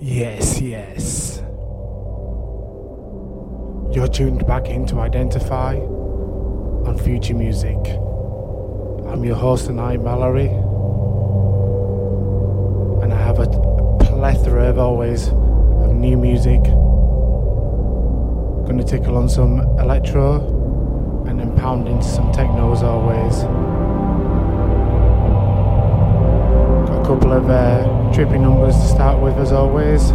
Yes, yes. You're tuned back in to Identify on Future Music. I'm your host tonight, Mallory. And I have a plethora, of always, of new music. Gonna tickle on some electro and then pound into some techno as always. Got a couple of uh, trippy numbers to start with as always.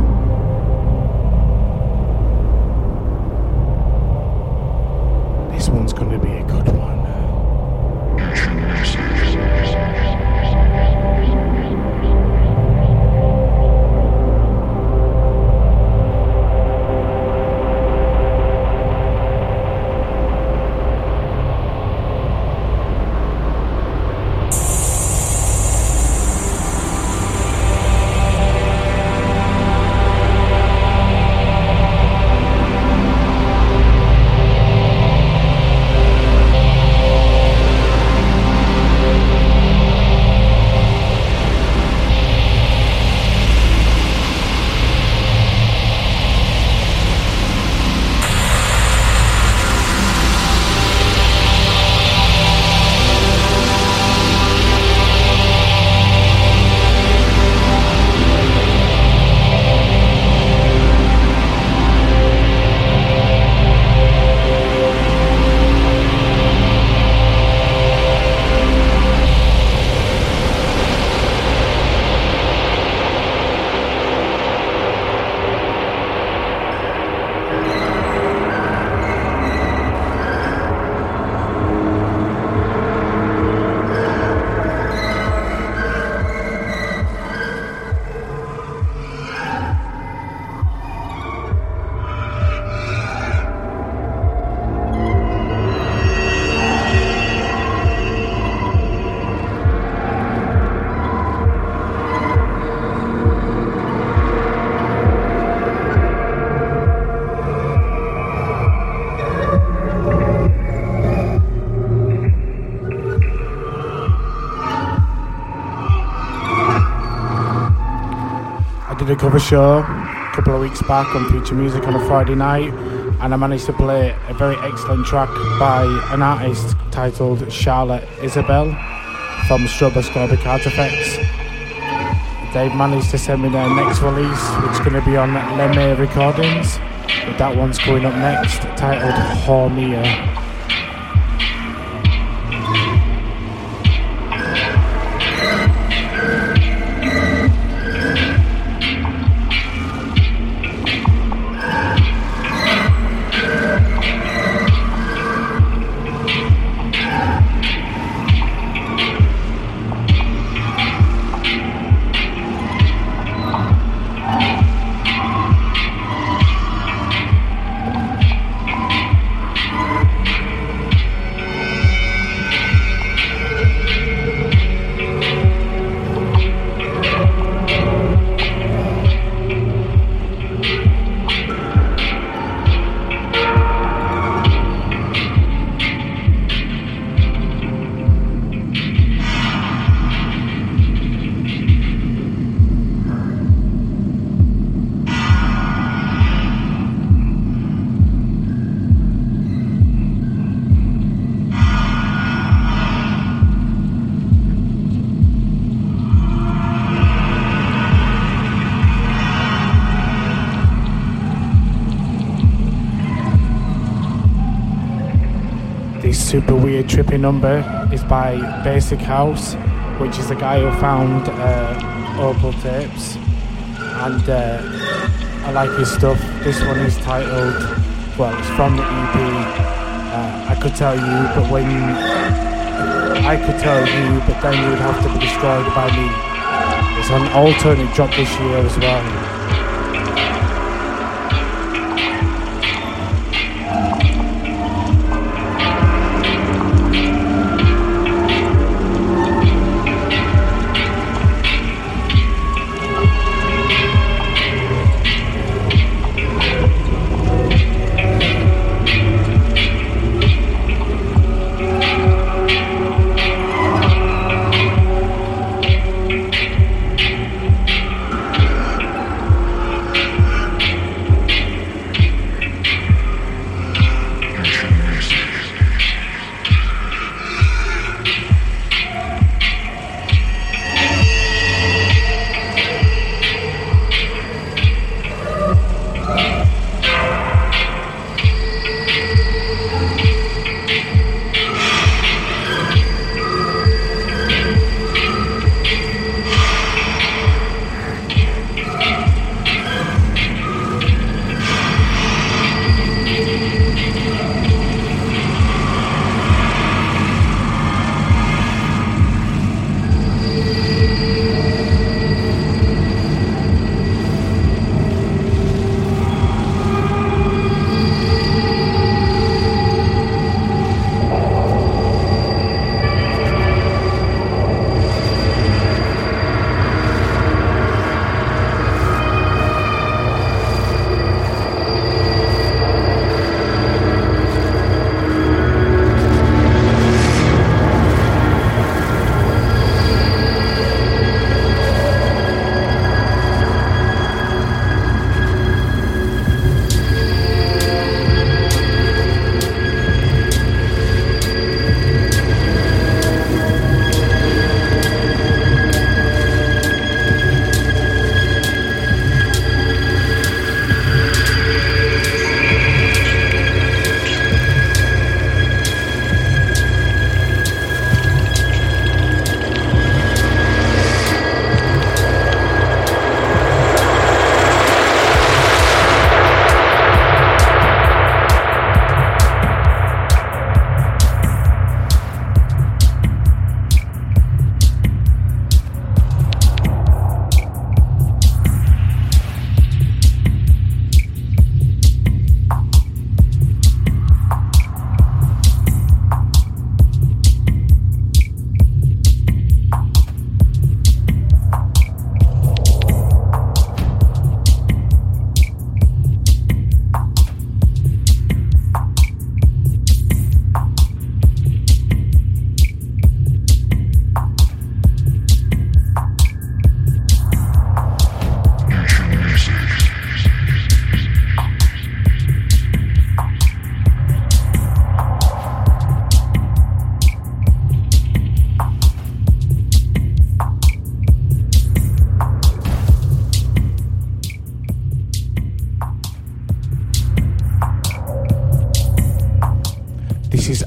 This one's gonna be a good one. Cover show a couple of weeks back on Future Music on a Friday night, and I managed to play a very excellent track by an artist titled Charlotte Isabelle from Stroboscopic Artifacts. They've managed to send me their next release, which is going to be on Lemme Recordings. But that one's going up next, titled Haumea. Number is by Basic House, which is the guy who found uh, Opal tapes, and uh, I like his stuff. This one is titled, well, it's from the EP. Uh, I could tell you, but when I could tell you, but then you would have to be destroyed by me. It's an alternate drop this year as well.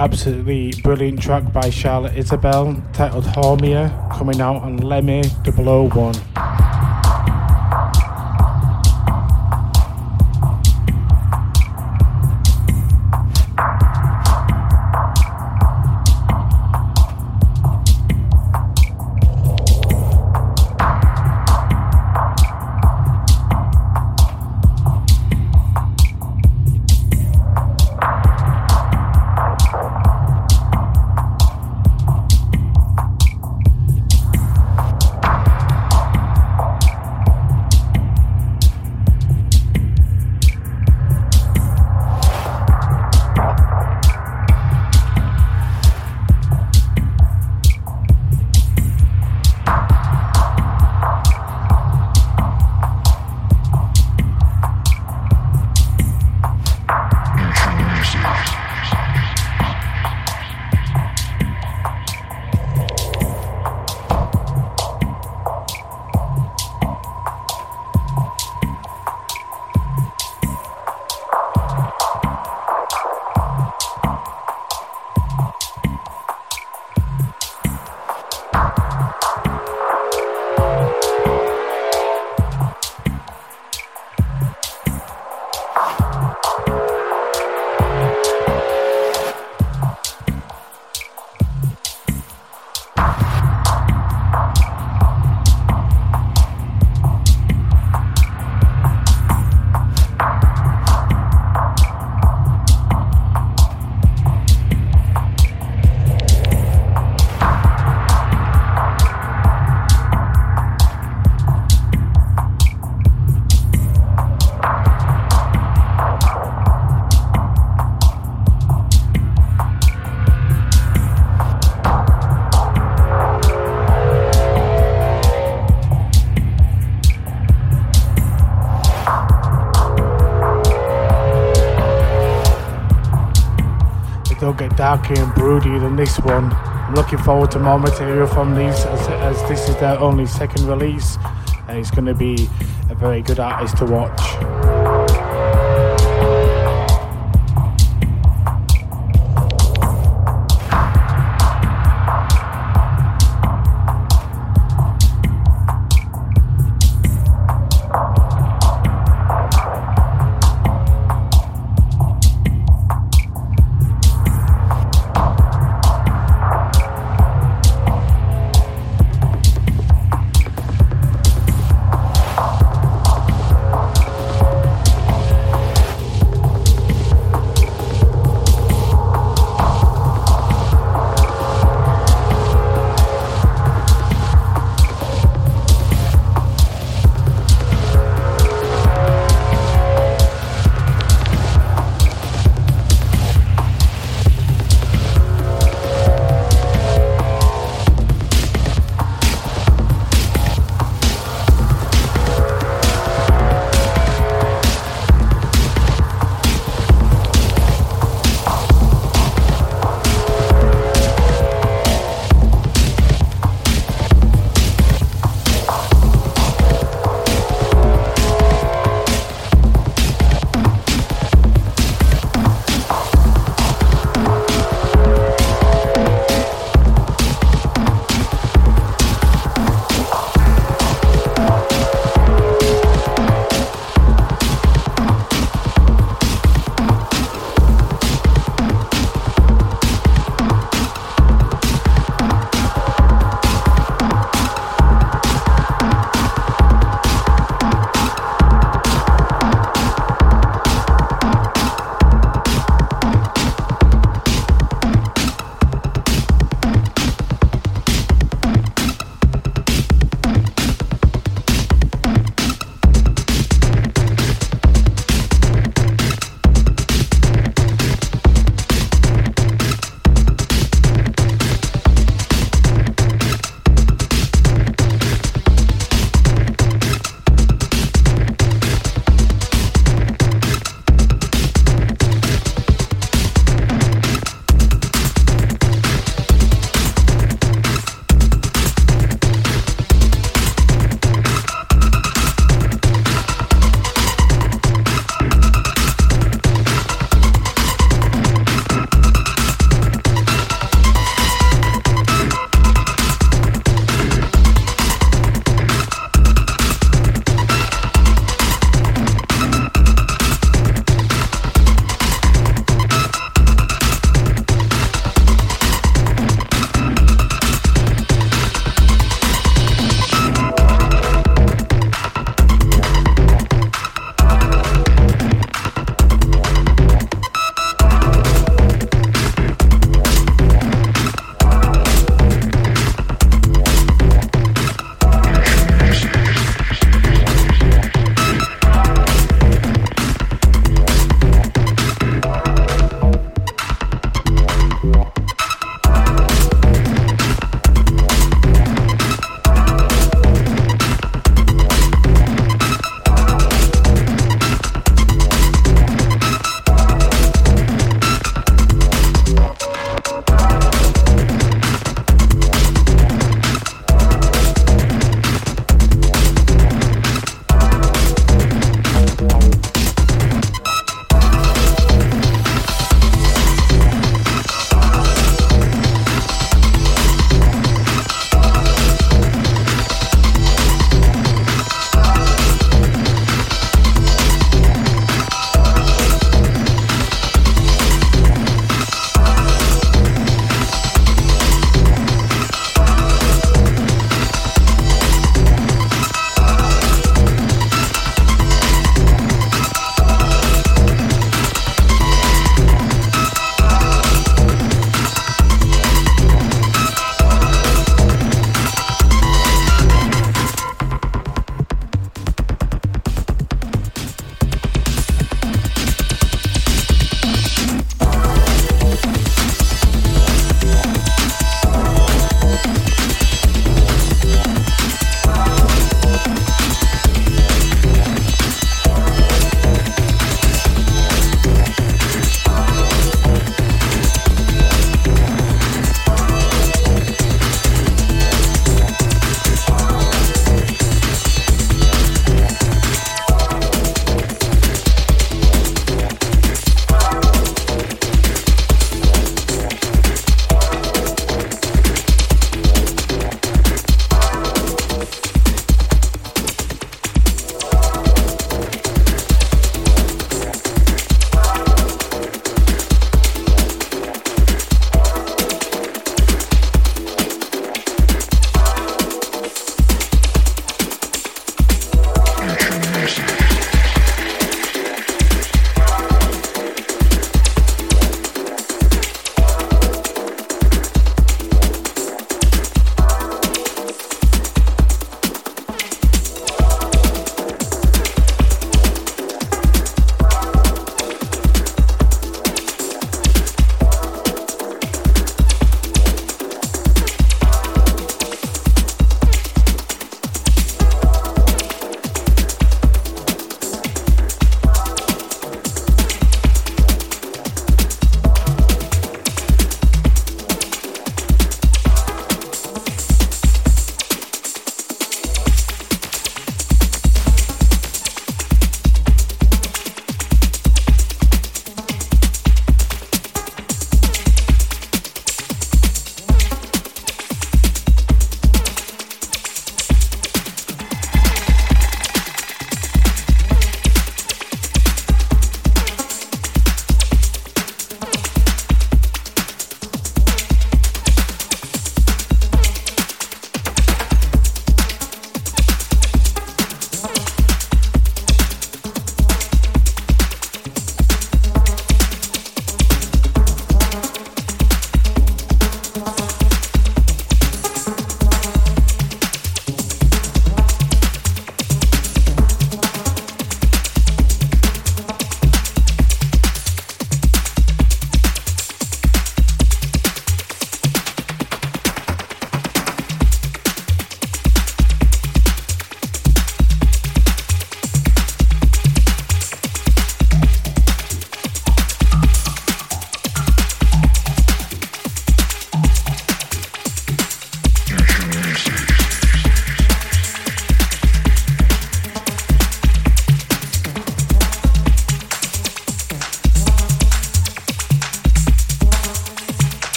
Absolutely brilliant track by Charlotte Isabelle titled Haumea coming out on Lemme 001. Darker and broody than this one. I'm looking forward to more material from these as, as this is their only second release. And it's going to be a very good artist to watch.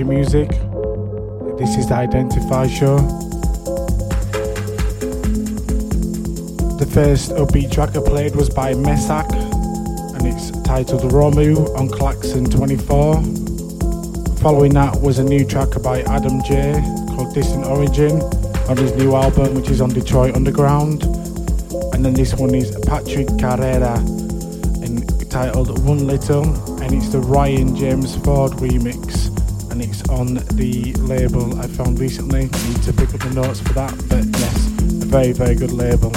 Future music. This is the Identify Show. The first upbeat track I played was by Mesak and it's titled Romu on Klakson 24. Following that was a new track by Adam Jay called Distant Origin on his new album which is on Detroit Underground. And then this one is Patrik Carrera entitled One Little and it's the Ryan James Ford remix on the label I found recently. Need to pick up the notes for that, but yes, a very, very good label.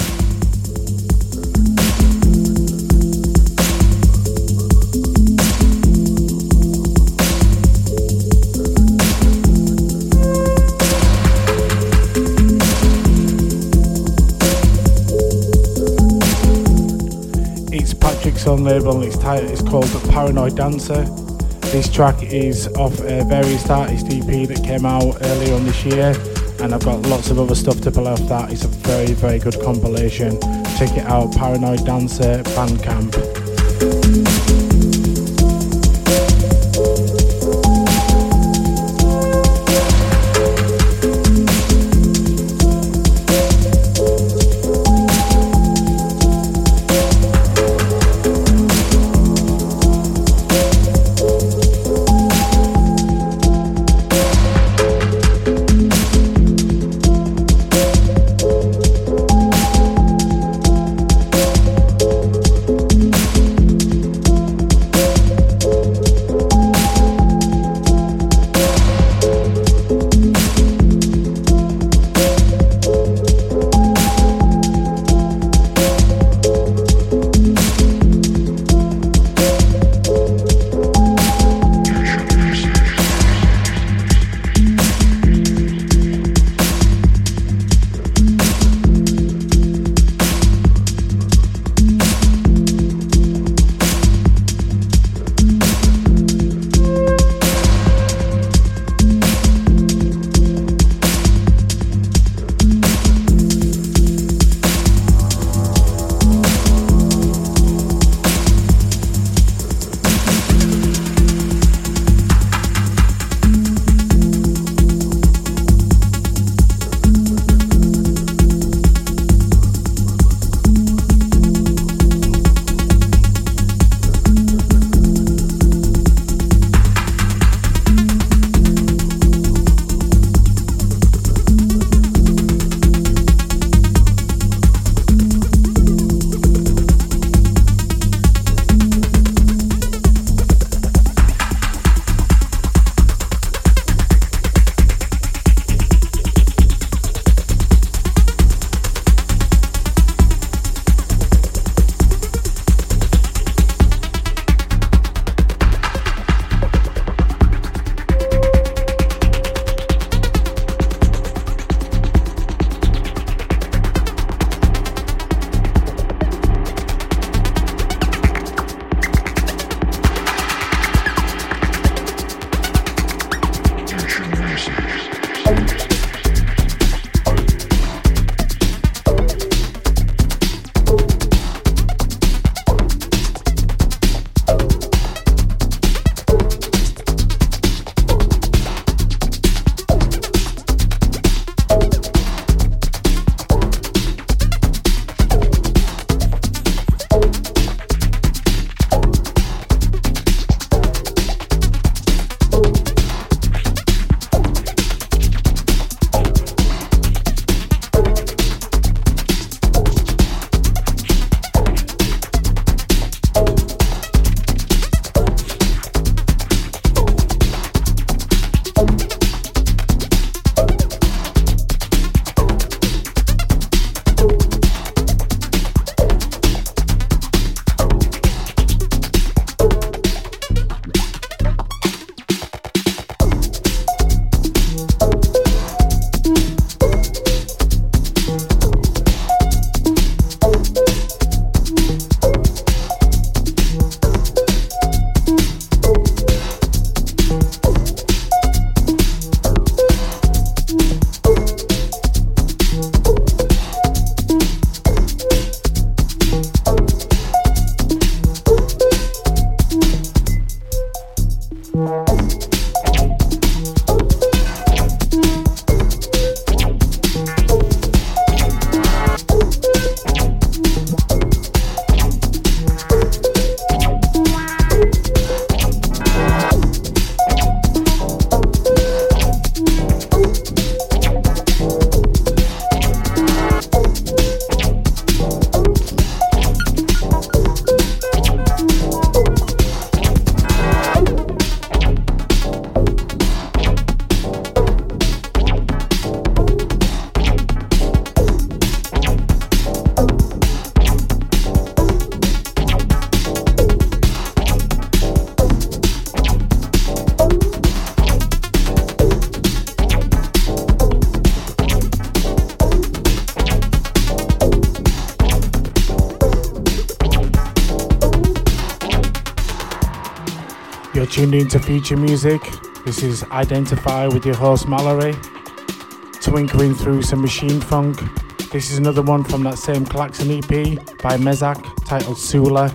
It's Patrik's own label. It's, titled, it's called The Paranoid Dancer. This track is off a various artist EP that came out earlier on this year, and I've got lots of other stuff to pull off that. It's a very, very good compilation. Check it out, Paranoid Dancer Bandcamp. Tuned into future music. This is Identify with your host Mallory. Twinkling through some machine funk. This is another one from that same Klakson EP by Mesak titled Sula.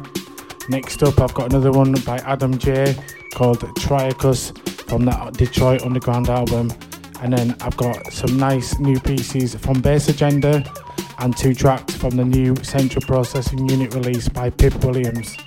Next up, I've got another one by Adam Jay called Triacus from that Detroit Underground album. And then I've got some nice new pieces from Bass Agenda and two tracks from the new Central Processing Unit release by Pip Williams.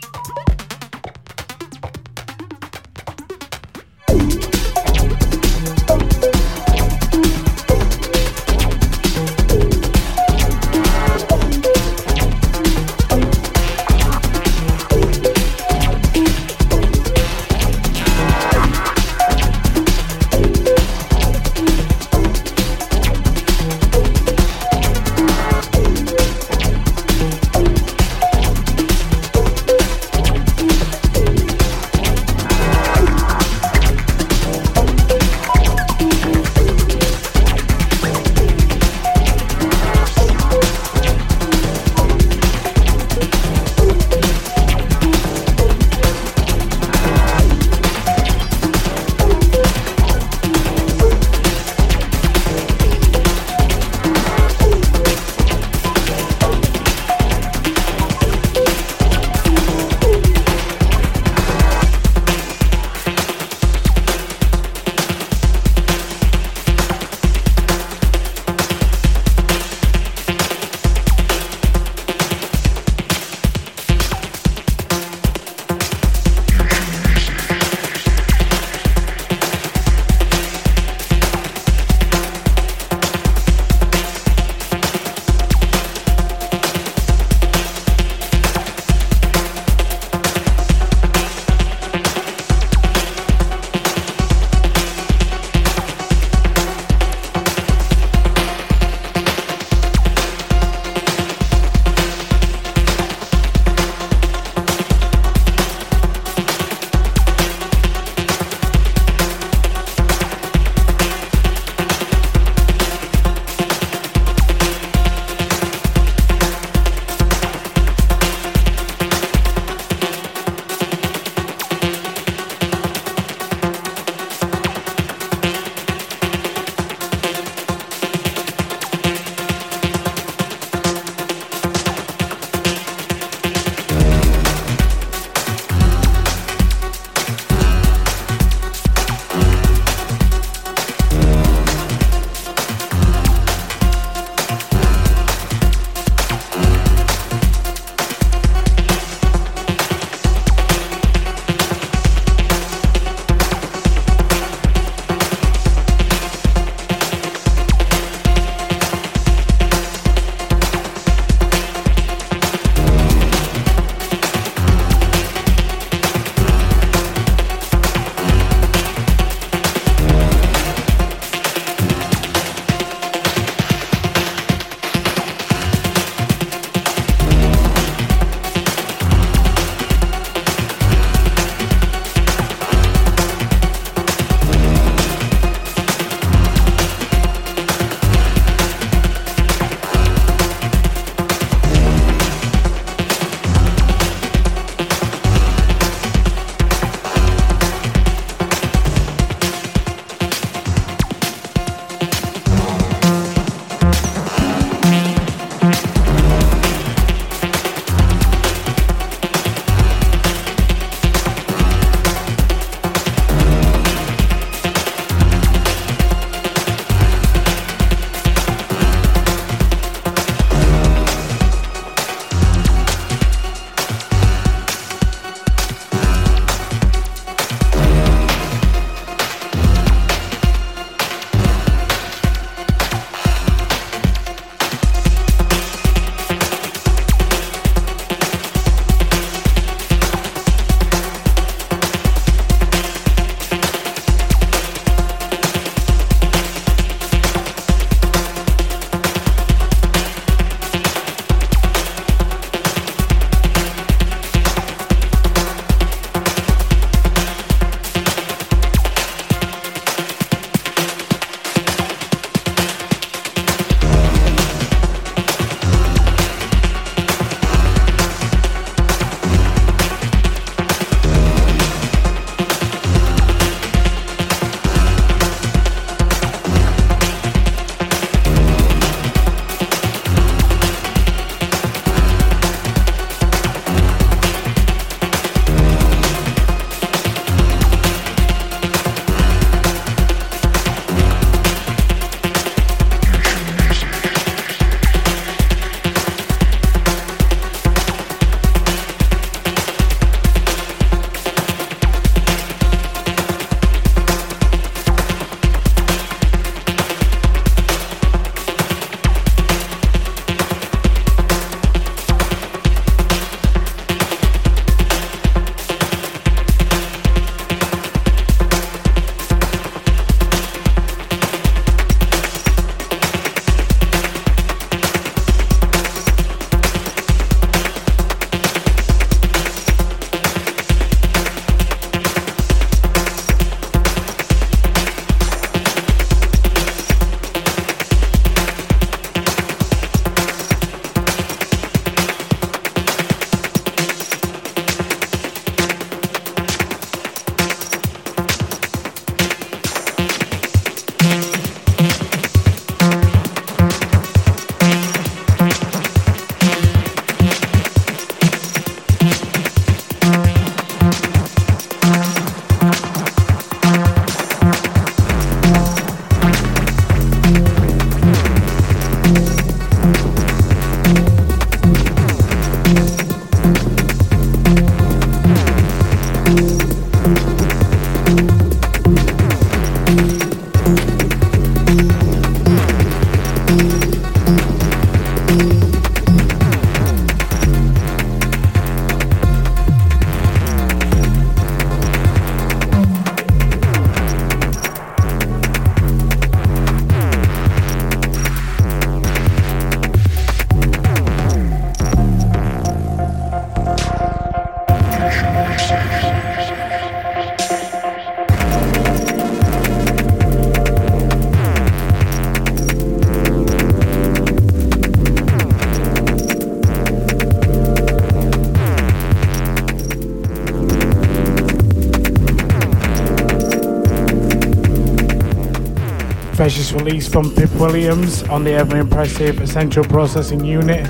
Freshest release from Pip Williams on the ever impressive Central Processing Unit.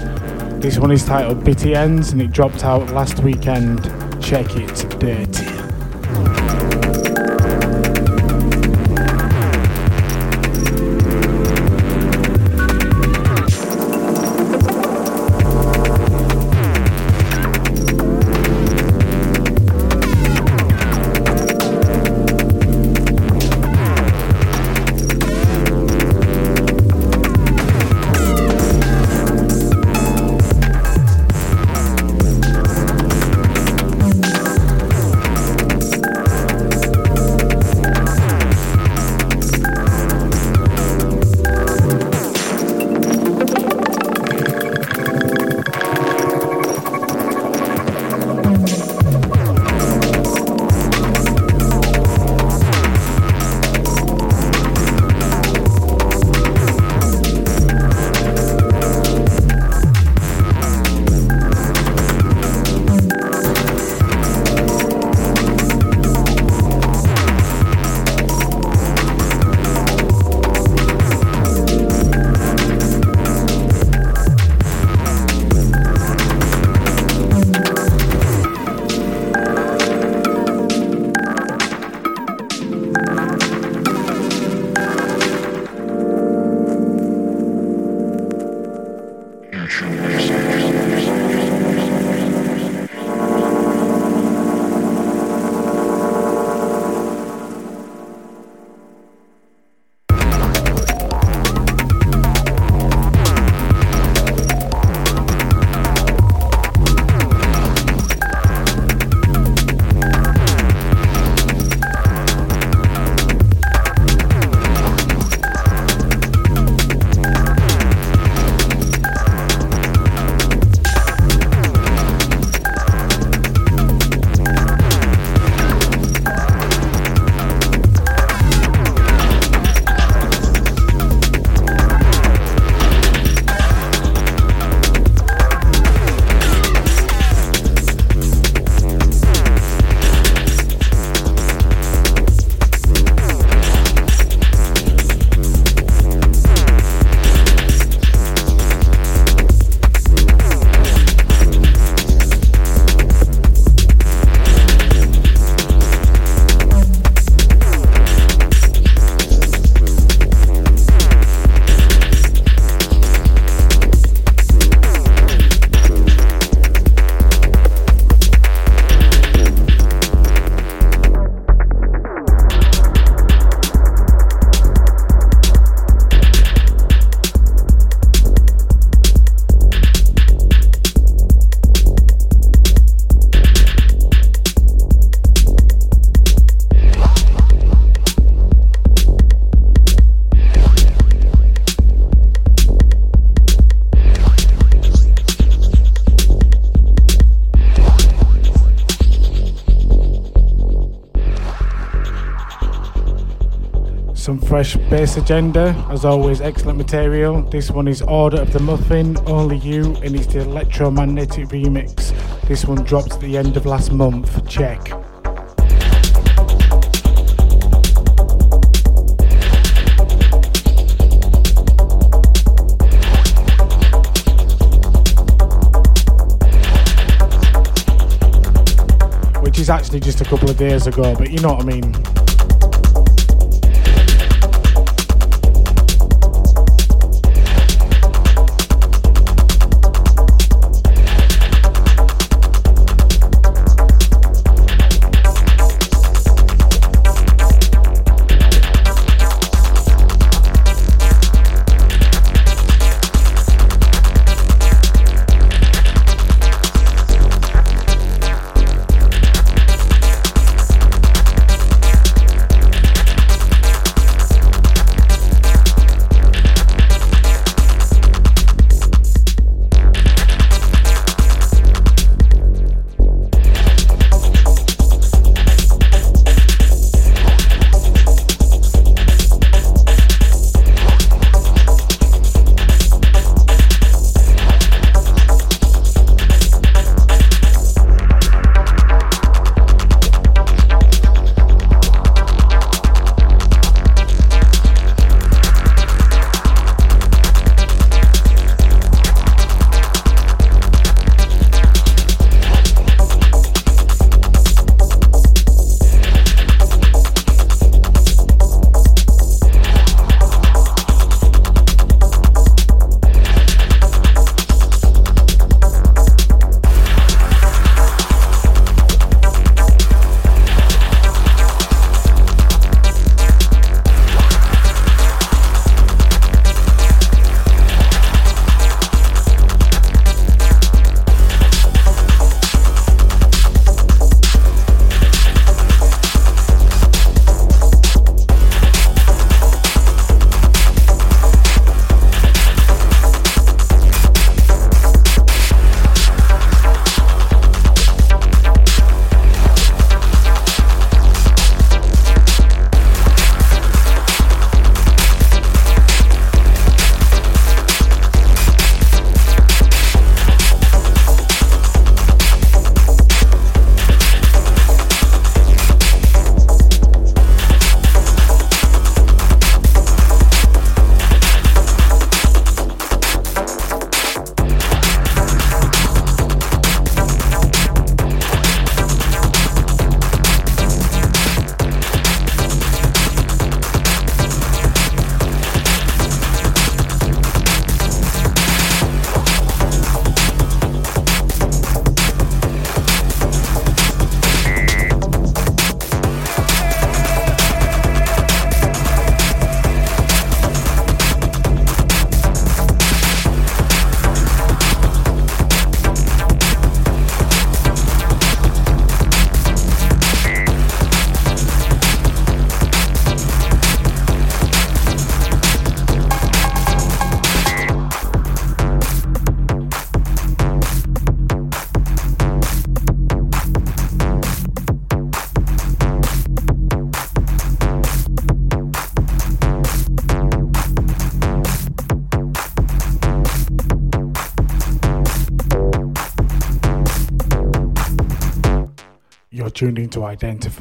This one is titled Bitty Ends and it dropped out last weekend. Check it, dirty. Bass agenda. As always, excellent material. This one is Order of the Muffin, Only You, and it's the electromagnetic remix. This one dropped at the end of last month. Check. Which is actually just a couple of days ago, but you know what I mean. Identify.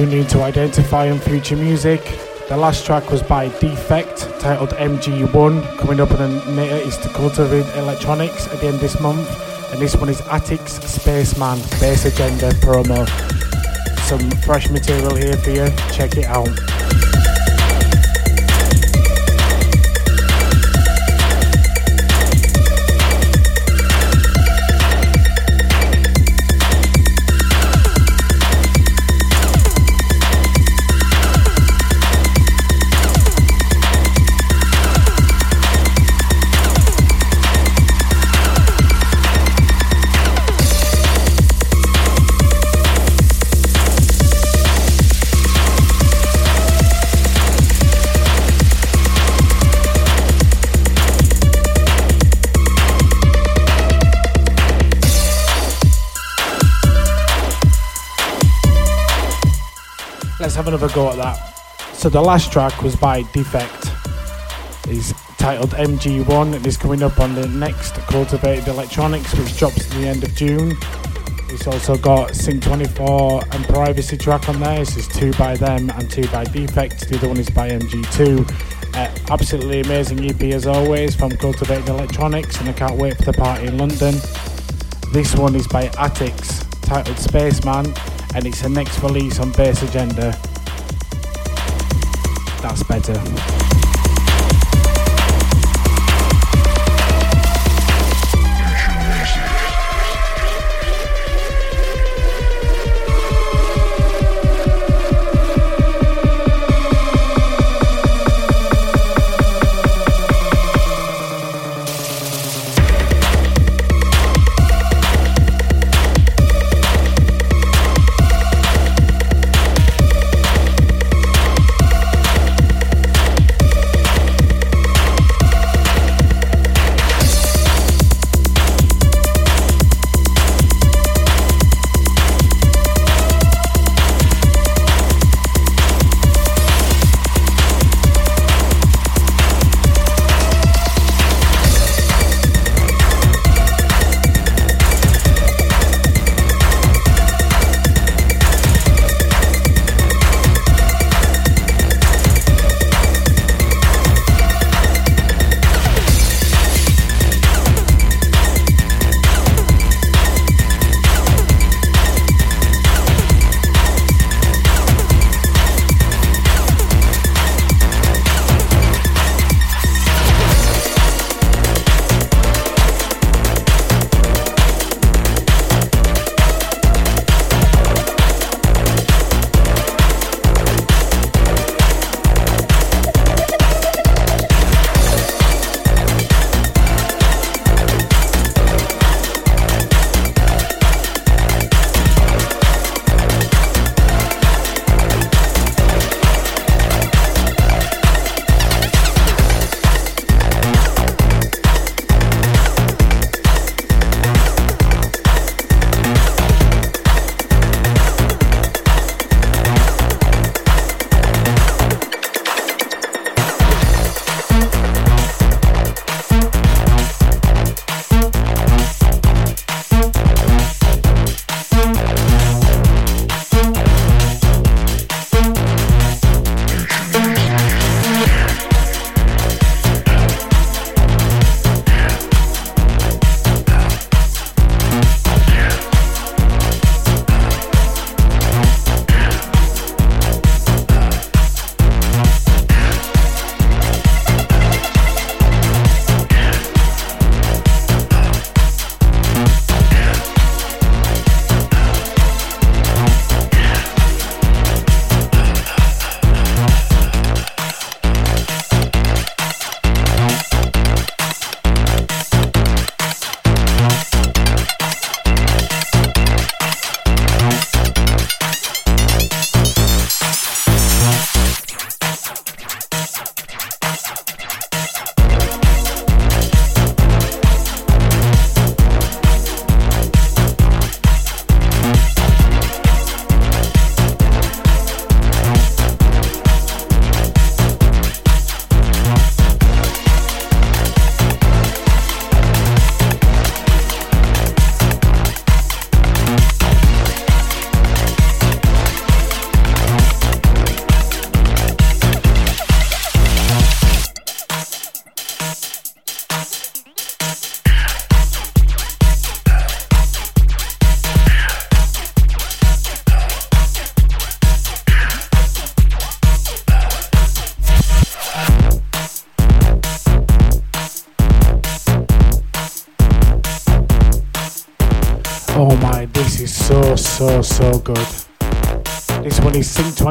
Tuning to Identify and Future Music. The last track was by DeFeKT, titled MG1, coming up on the Nature is to Cultivated Electronics at the end of this month. And this one is Atix Spaceman Bass Agenda promo. Some fresh material here for you, check it out. Have another go at that. So the last track was by DeFeKT. It's titled MG1 and is coming up on the next Cultivated Electronics, which drops at the end of June. It's also got Sync 24 and Privacy track on there. This is two by them and two by DeFeKT. The other one is by MG2. Uh, absolutely amazing EP as always from Cultivated Electronics, and I can't wait for the party in London. This one is by Atix, titled Spaceman, and it's the next release on Bass Agenda that's better.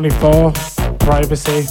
24, Privacy,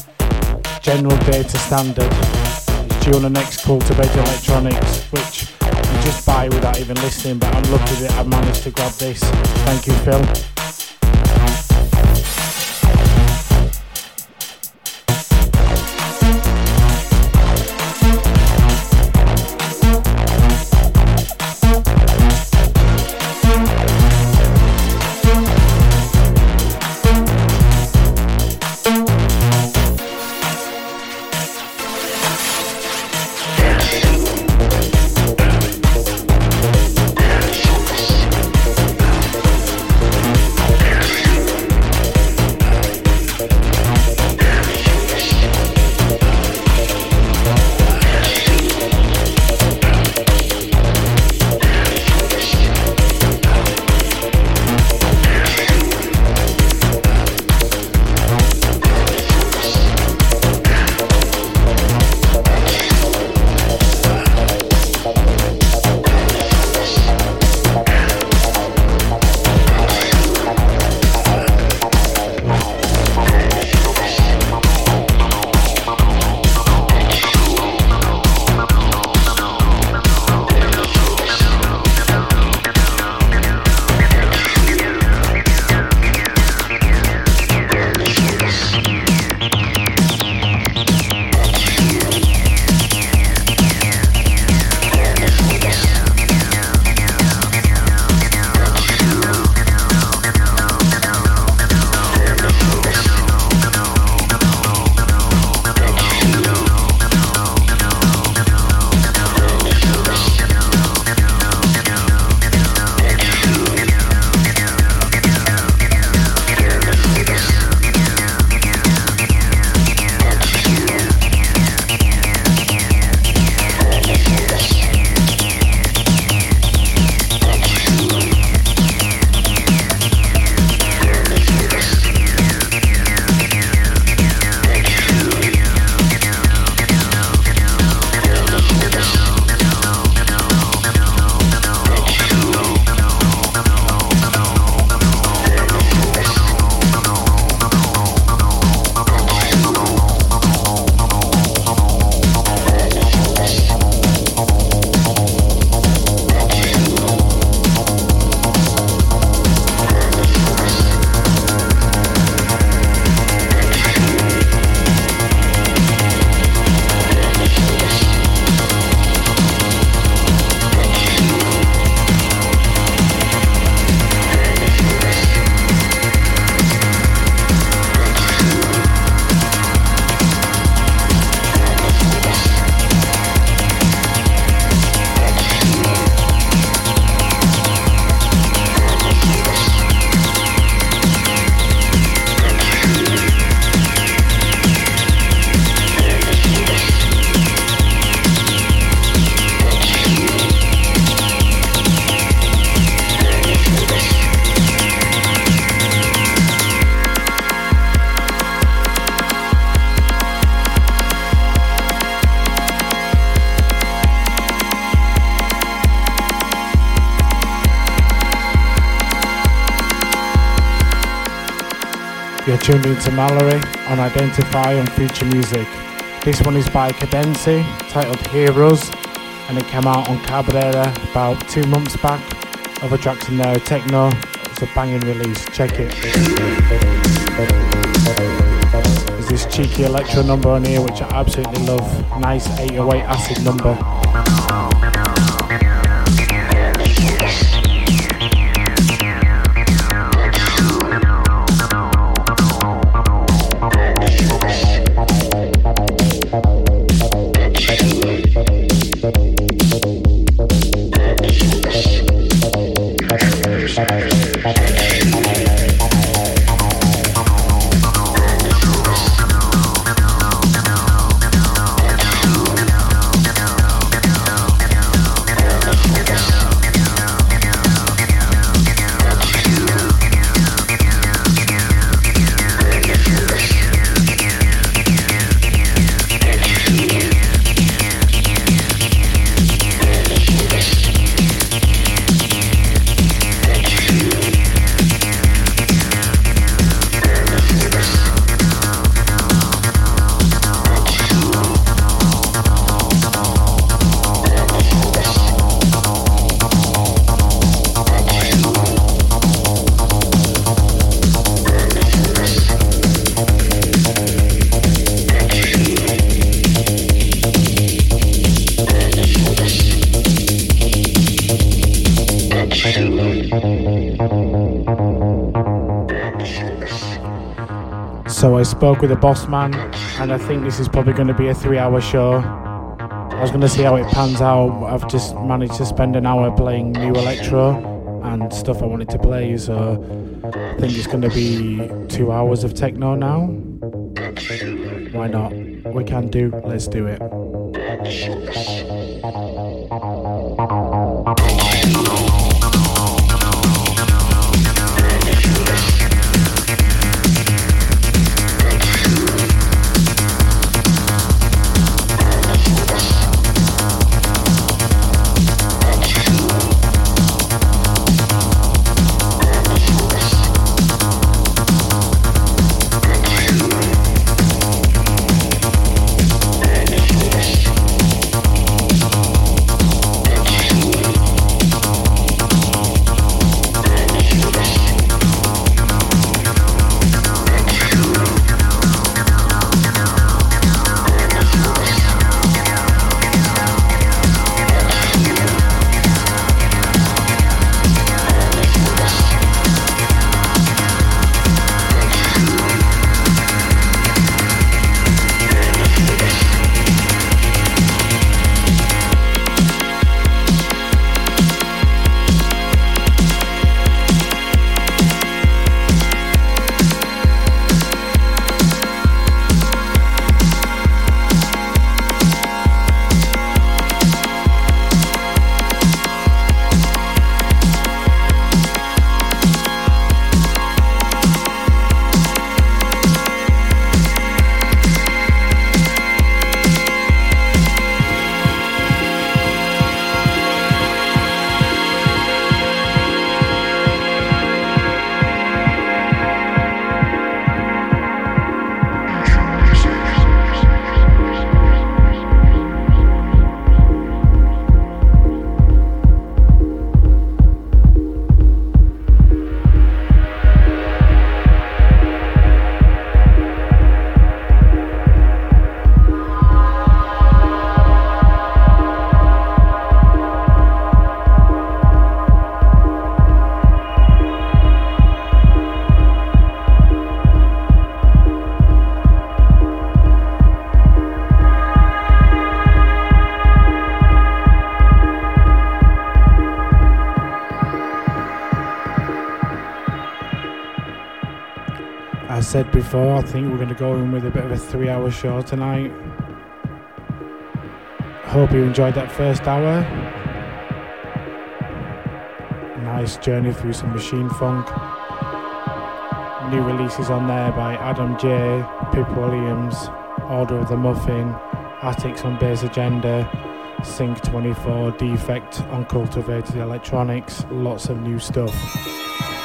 into Mallory on Identify on Future Music. This one is by Cadency, titled Here, Us, and it came out on Cabrera about two months back. Other tracks in there, Techno, it's a banging release, check it. There's this cheeky electro number on here which I absolutely love, nice 808 acid number. Spoke with the boss man, and I think this is probably going to be a three hour show. I was going to see how it pans out. I've just managed to spend an hour playing new electro and stuff I wanted to play, so I think it's going to be two hours of techno now. Why not? We can do, let's do it. Said before, I think we're going to go in with a bit of a three hour show tonight. Hope you enjoyed that first hour. Nice journey through some machine funk. New releases on there by Adam Jay, Pip Williams, Order of the Muffin, Atix on Bass Agenda, Sync 24, DeFeKT on Cultivated Electronics, lots of new stuff.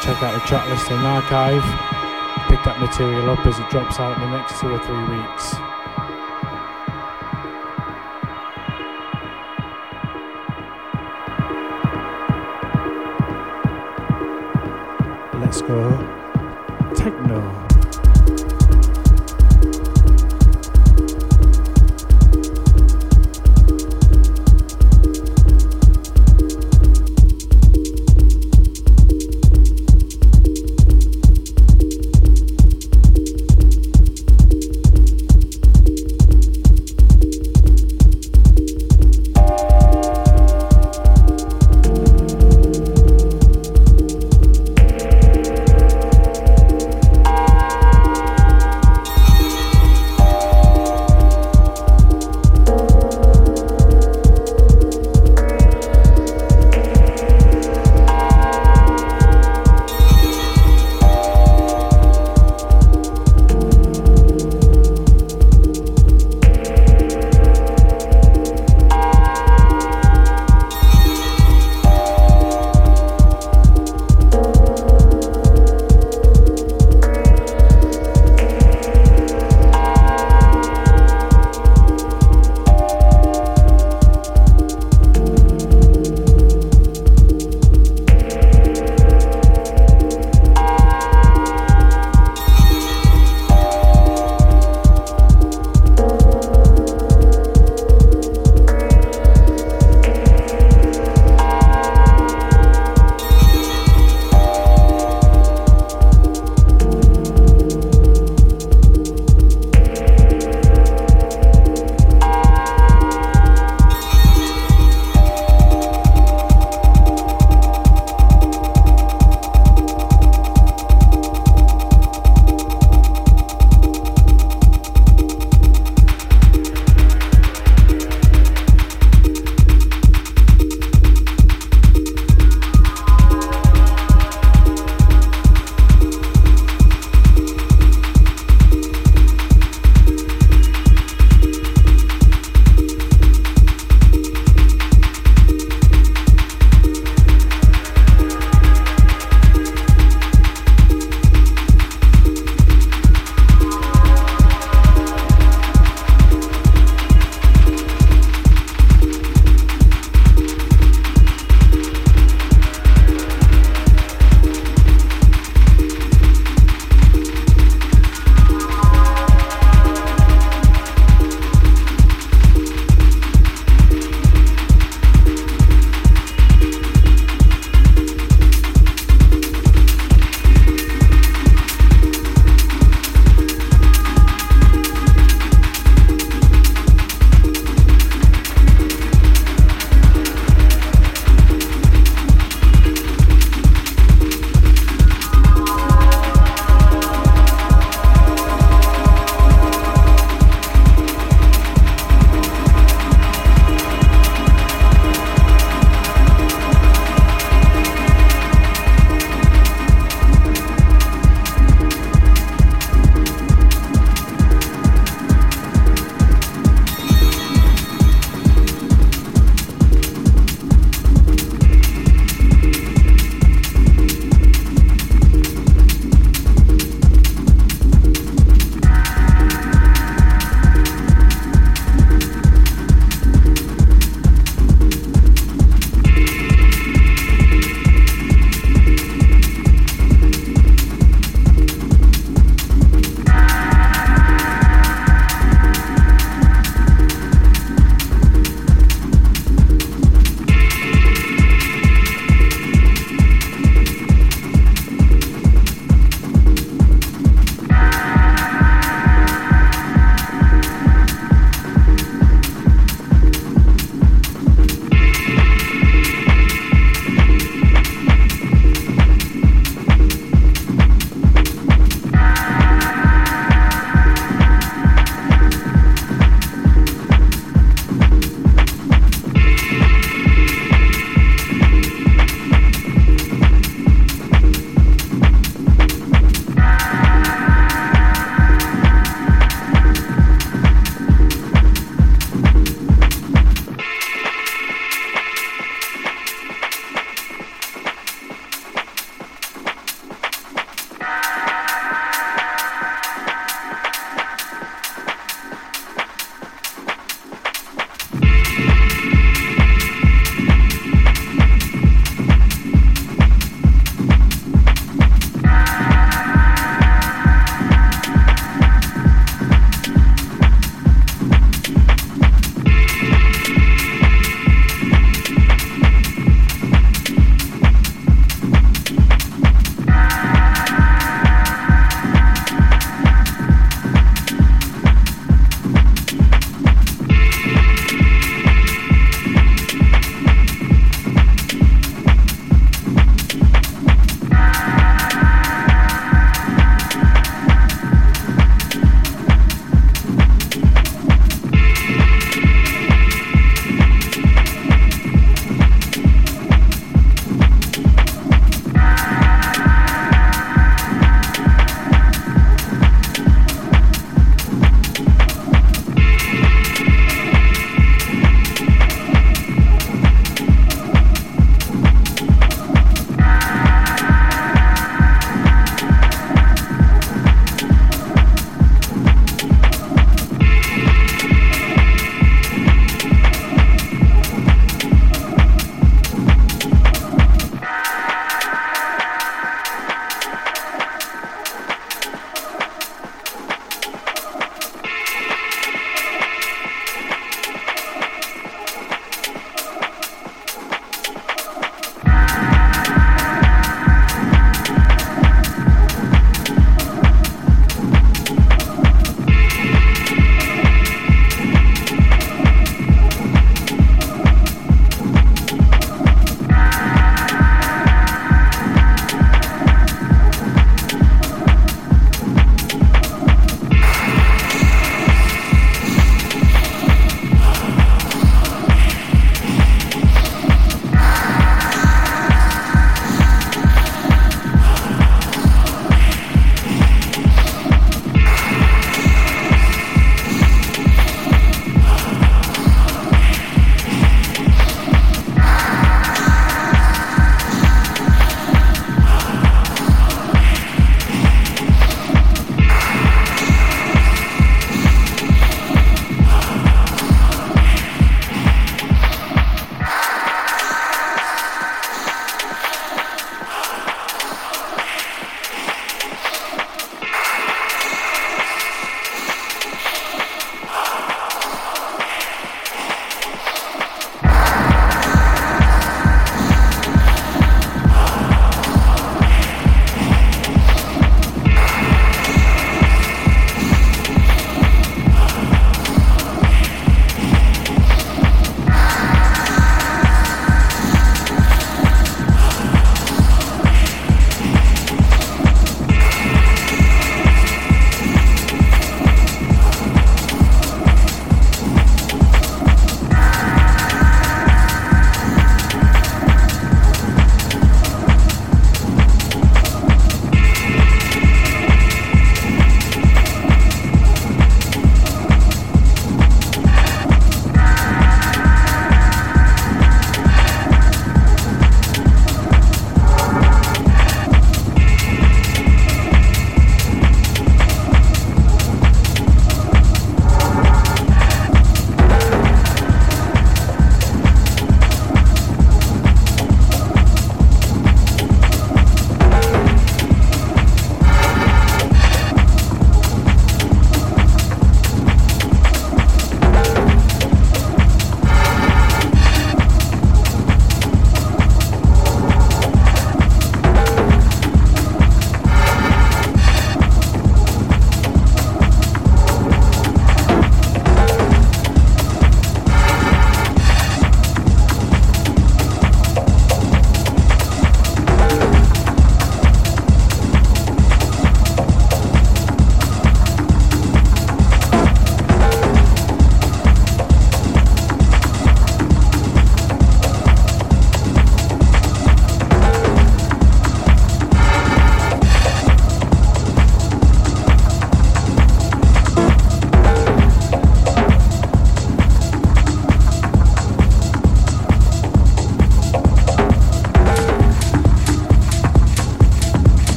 Check out the track list and archive that material up as it drops out in the next two or three weeks.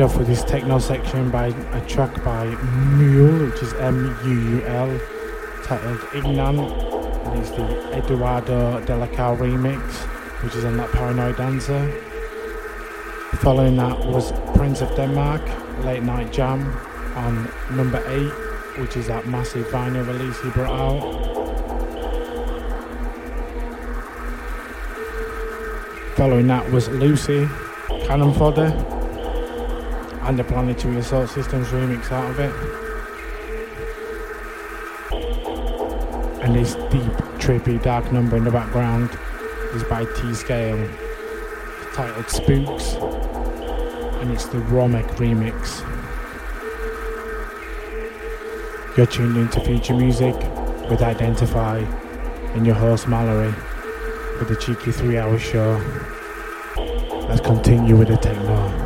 Started off with this techno section by a track by Muui, which is M-U-U-L, titled Ignant, and it's the Eduardo De La Calle remix, which is on that Paranoid Dancer. Following that was Prince of Denmark, Late Night Jam, on number 8, which is that massive vinyl release he brought out. Following that was Lucy, Cannon Fodder, and the Planetary Assault Systems remix out of it. And this deep, trippy, dark number in the background is by T Scale, titled Spookz, and it's the Rommek remix. You're tuned into future music with Identify and your host Mallory with the cheeky three hour show. Let's continue with the techno.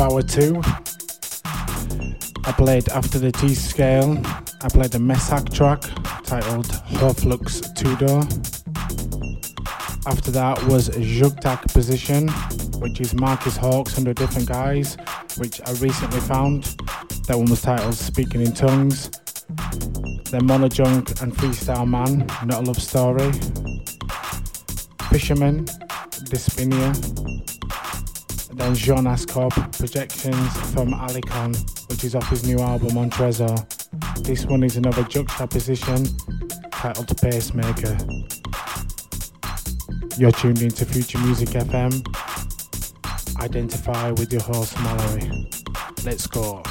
Of hour two. I played After the T Scale. I played a Mesak track titled Hullux Tulo. After that was Juxta Position, which is Marcus Hawks under different guys, which I recently found. That one was titled Speaking in Tongues. Then Mono Junk and Freestyle Man, Not a Love Story. Fishermen, Dyspnea. Then Jonas Kopp, Projections from Alcyone, which is off his new album on Tresor. This one is another Juxta Position titled Pacemaker. You're tuned into Future Music FM. Identify with your host Mallory. Let's go.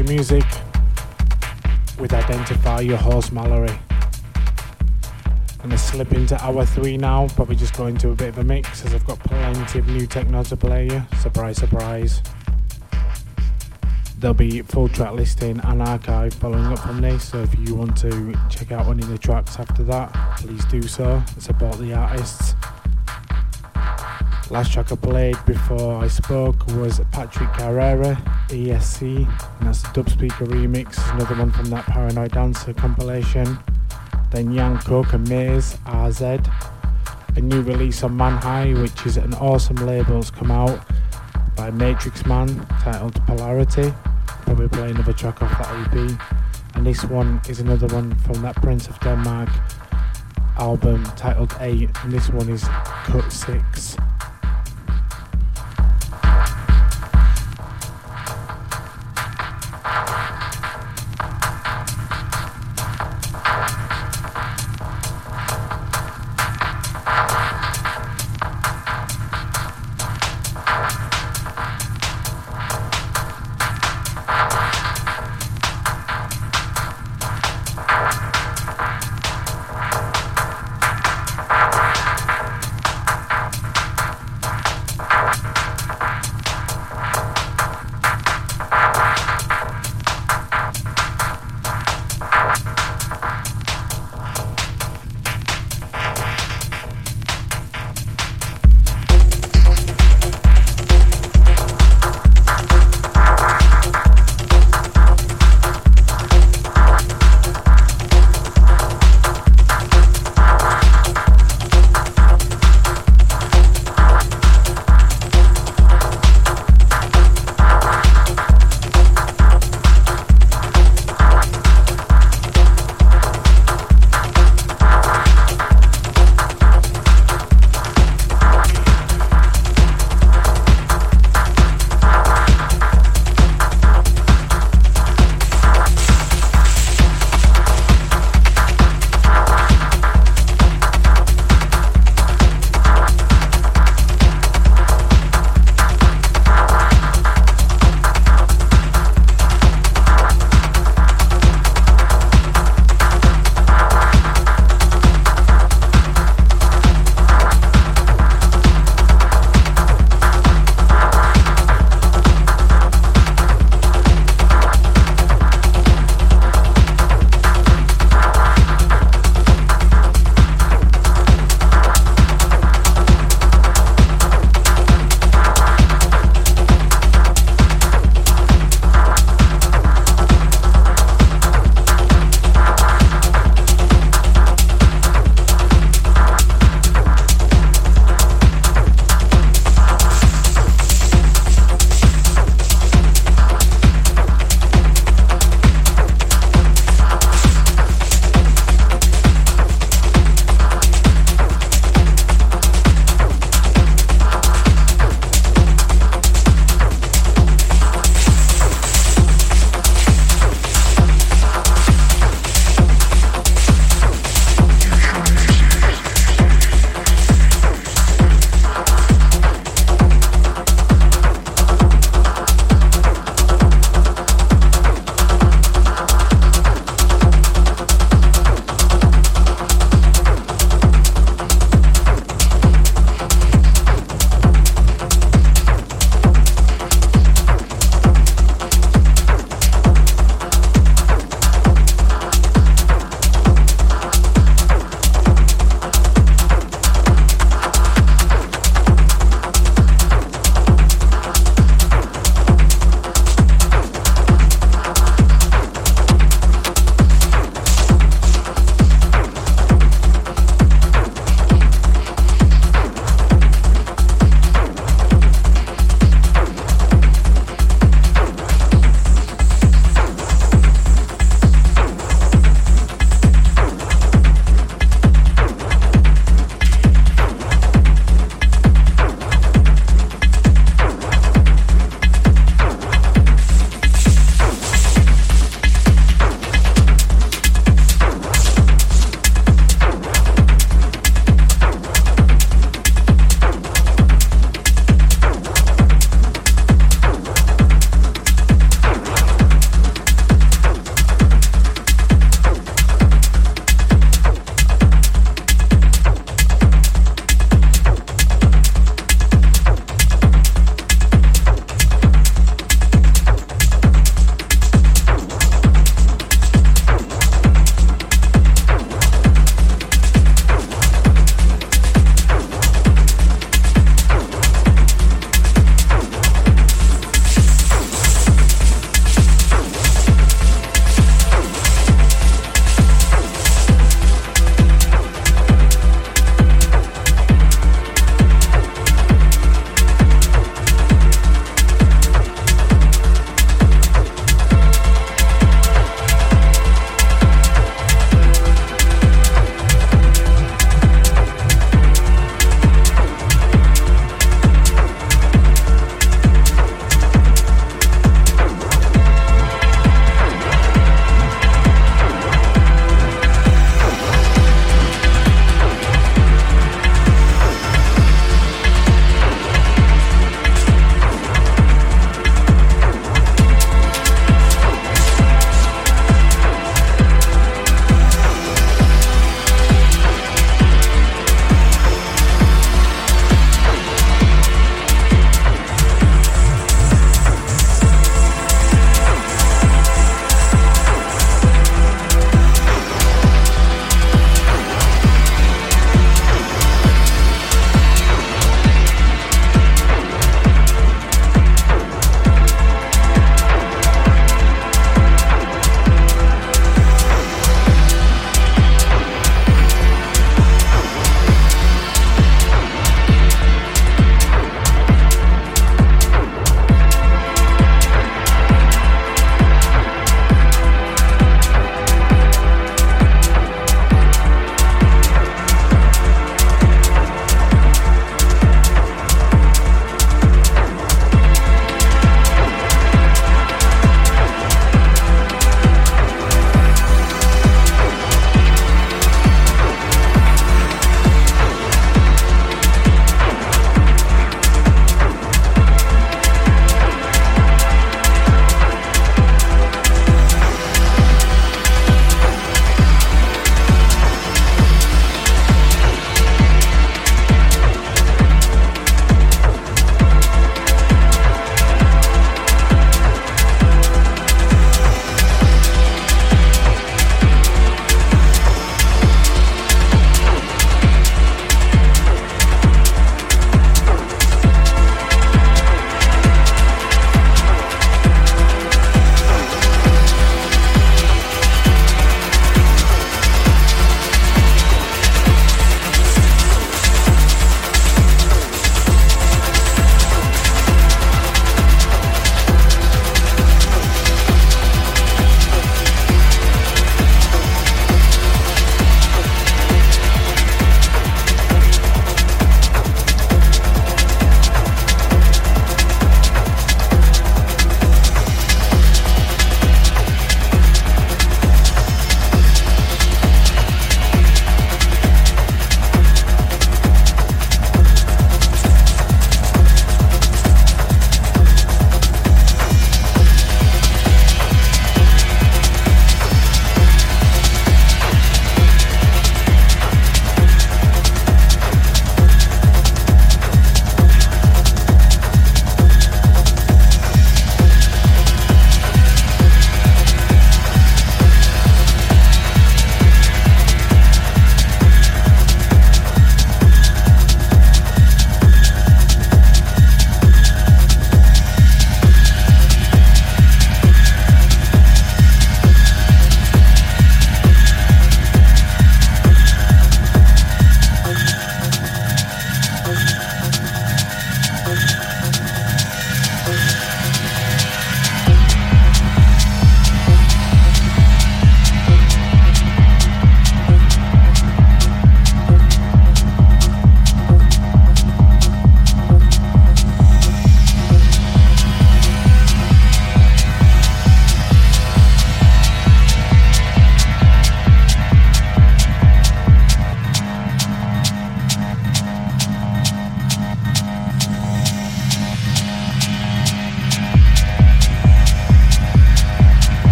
Future music with Identify Your Horse Mallory. I'm gonna slip into hour three now, probably just go into a bit of a mix as I've got plenty of new techno to play you. Surprise, surprise. There'll be full track listing and archive following up from this, so if you want to check out any of the tracks after that, please do so. Support the artists. Last track I played before I spoke was Patrik Carrera, ESC, and that's the Dubspeeka remix, another one from that Paranoid Dancer compilation. Then Yan Cook and Mays, RZ. A new release on Mannhigh, which is an awesome label, has come out by Matrixxman titled Polarity. Probably play another track off that EP. And this one is another one from that Prince of Denmark album titled 8, and this one is Cut 6.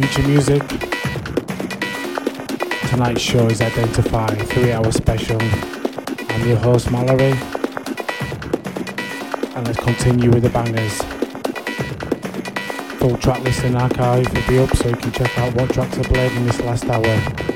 Future music. Tonight's show is Identify, three hour special. I'm your host Mallory. And let's continue with the bangers. Full track list and archive will be up so you can check out what tracks are played in this last hour.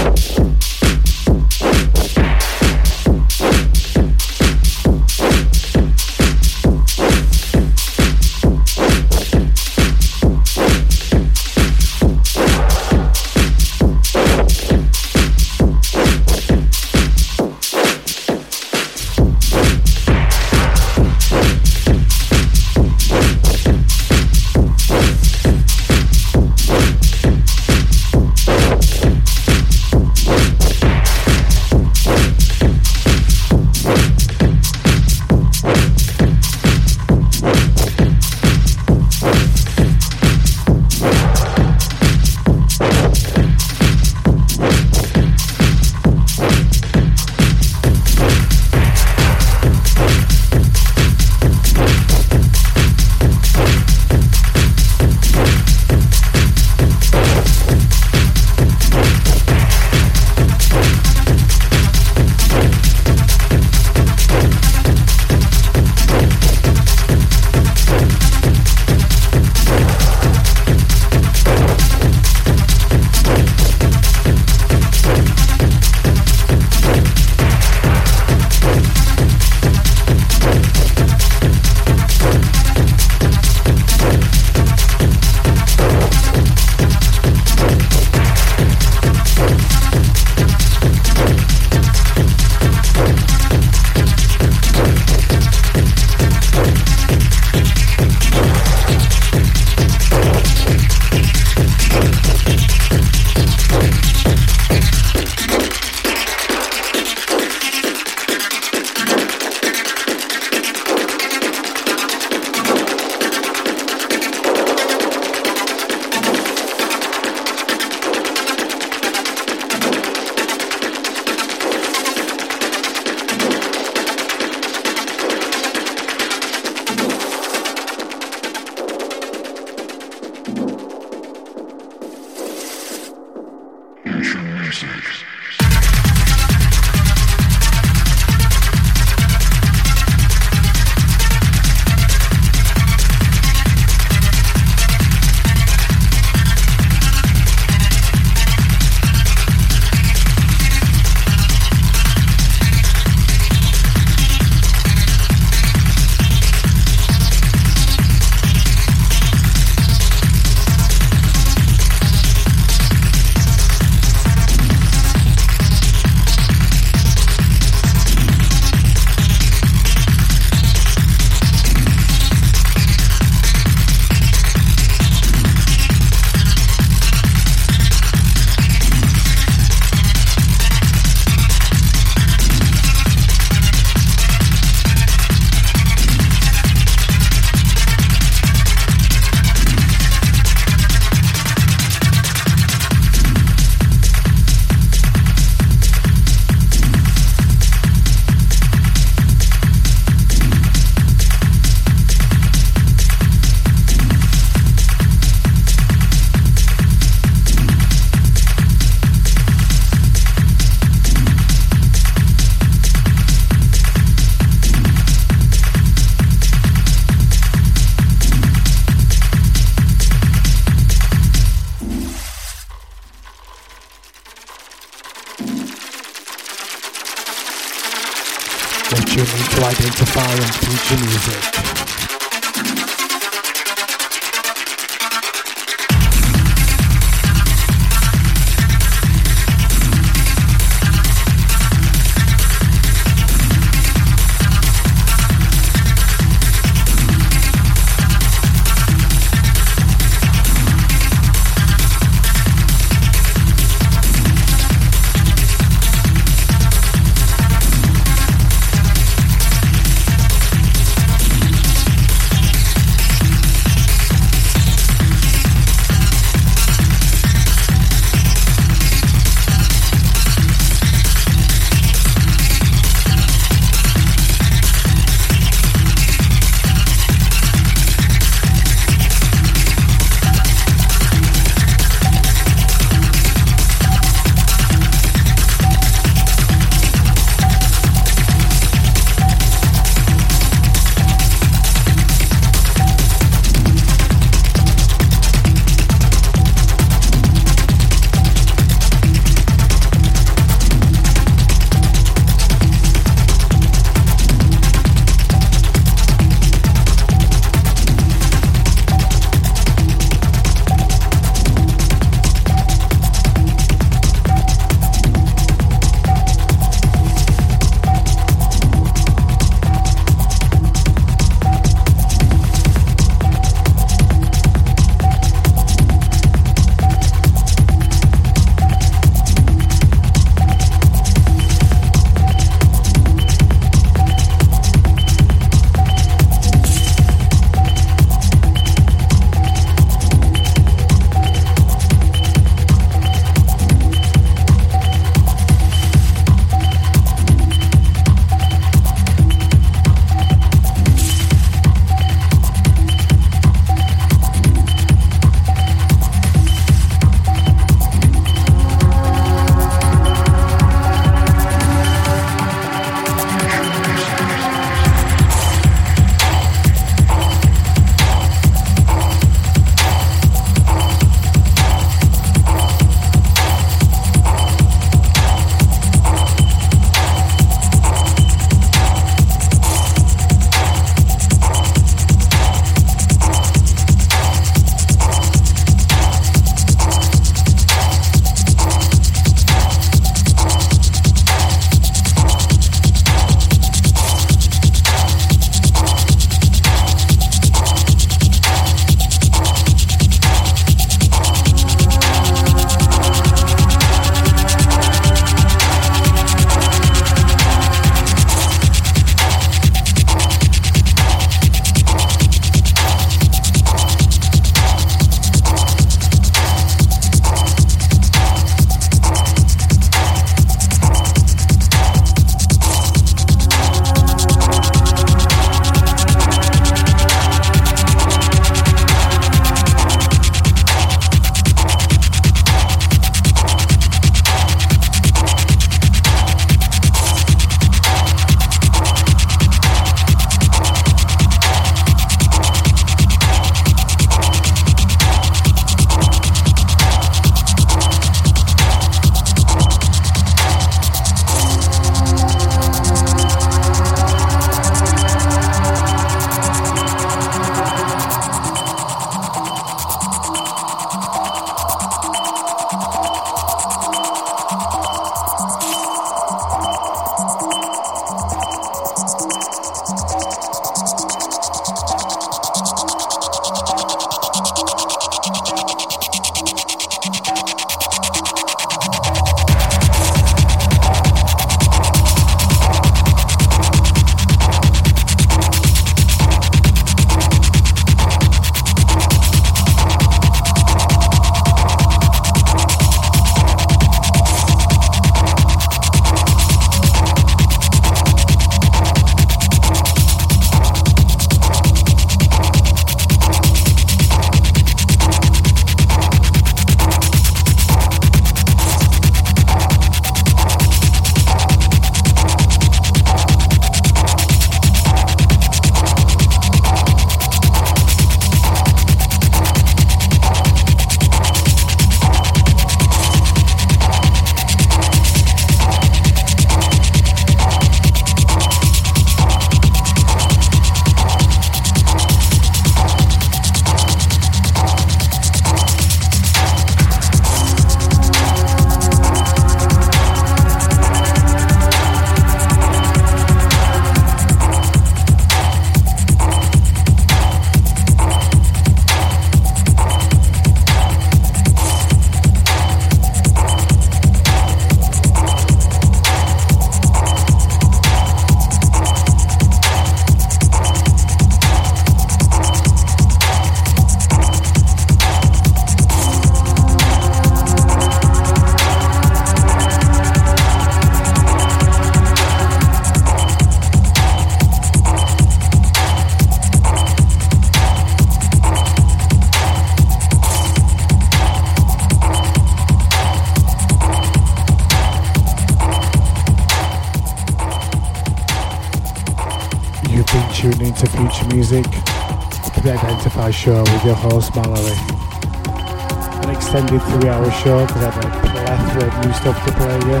Show because I have a plethora of new stuff to play you.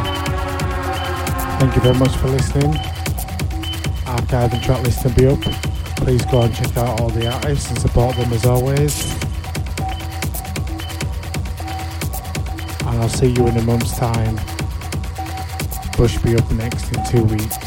Thank you very much for listening. Archive and track list will be up. Please go and check out all the artists and support them as always. And I'll see you in a month's time. Bush be up next in two weeks.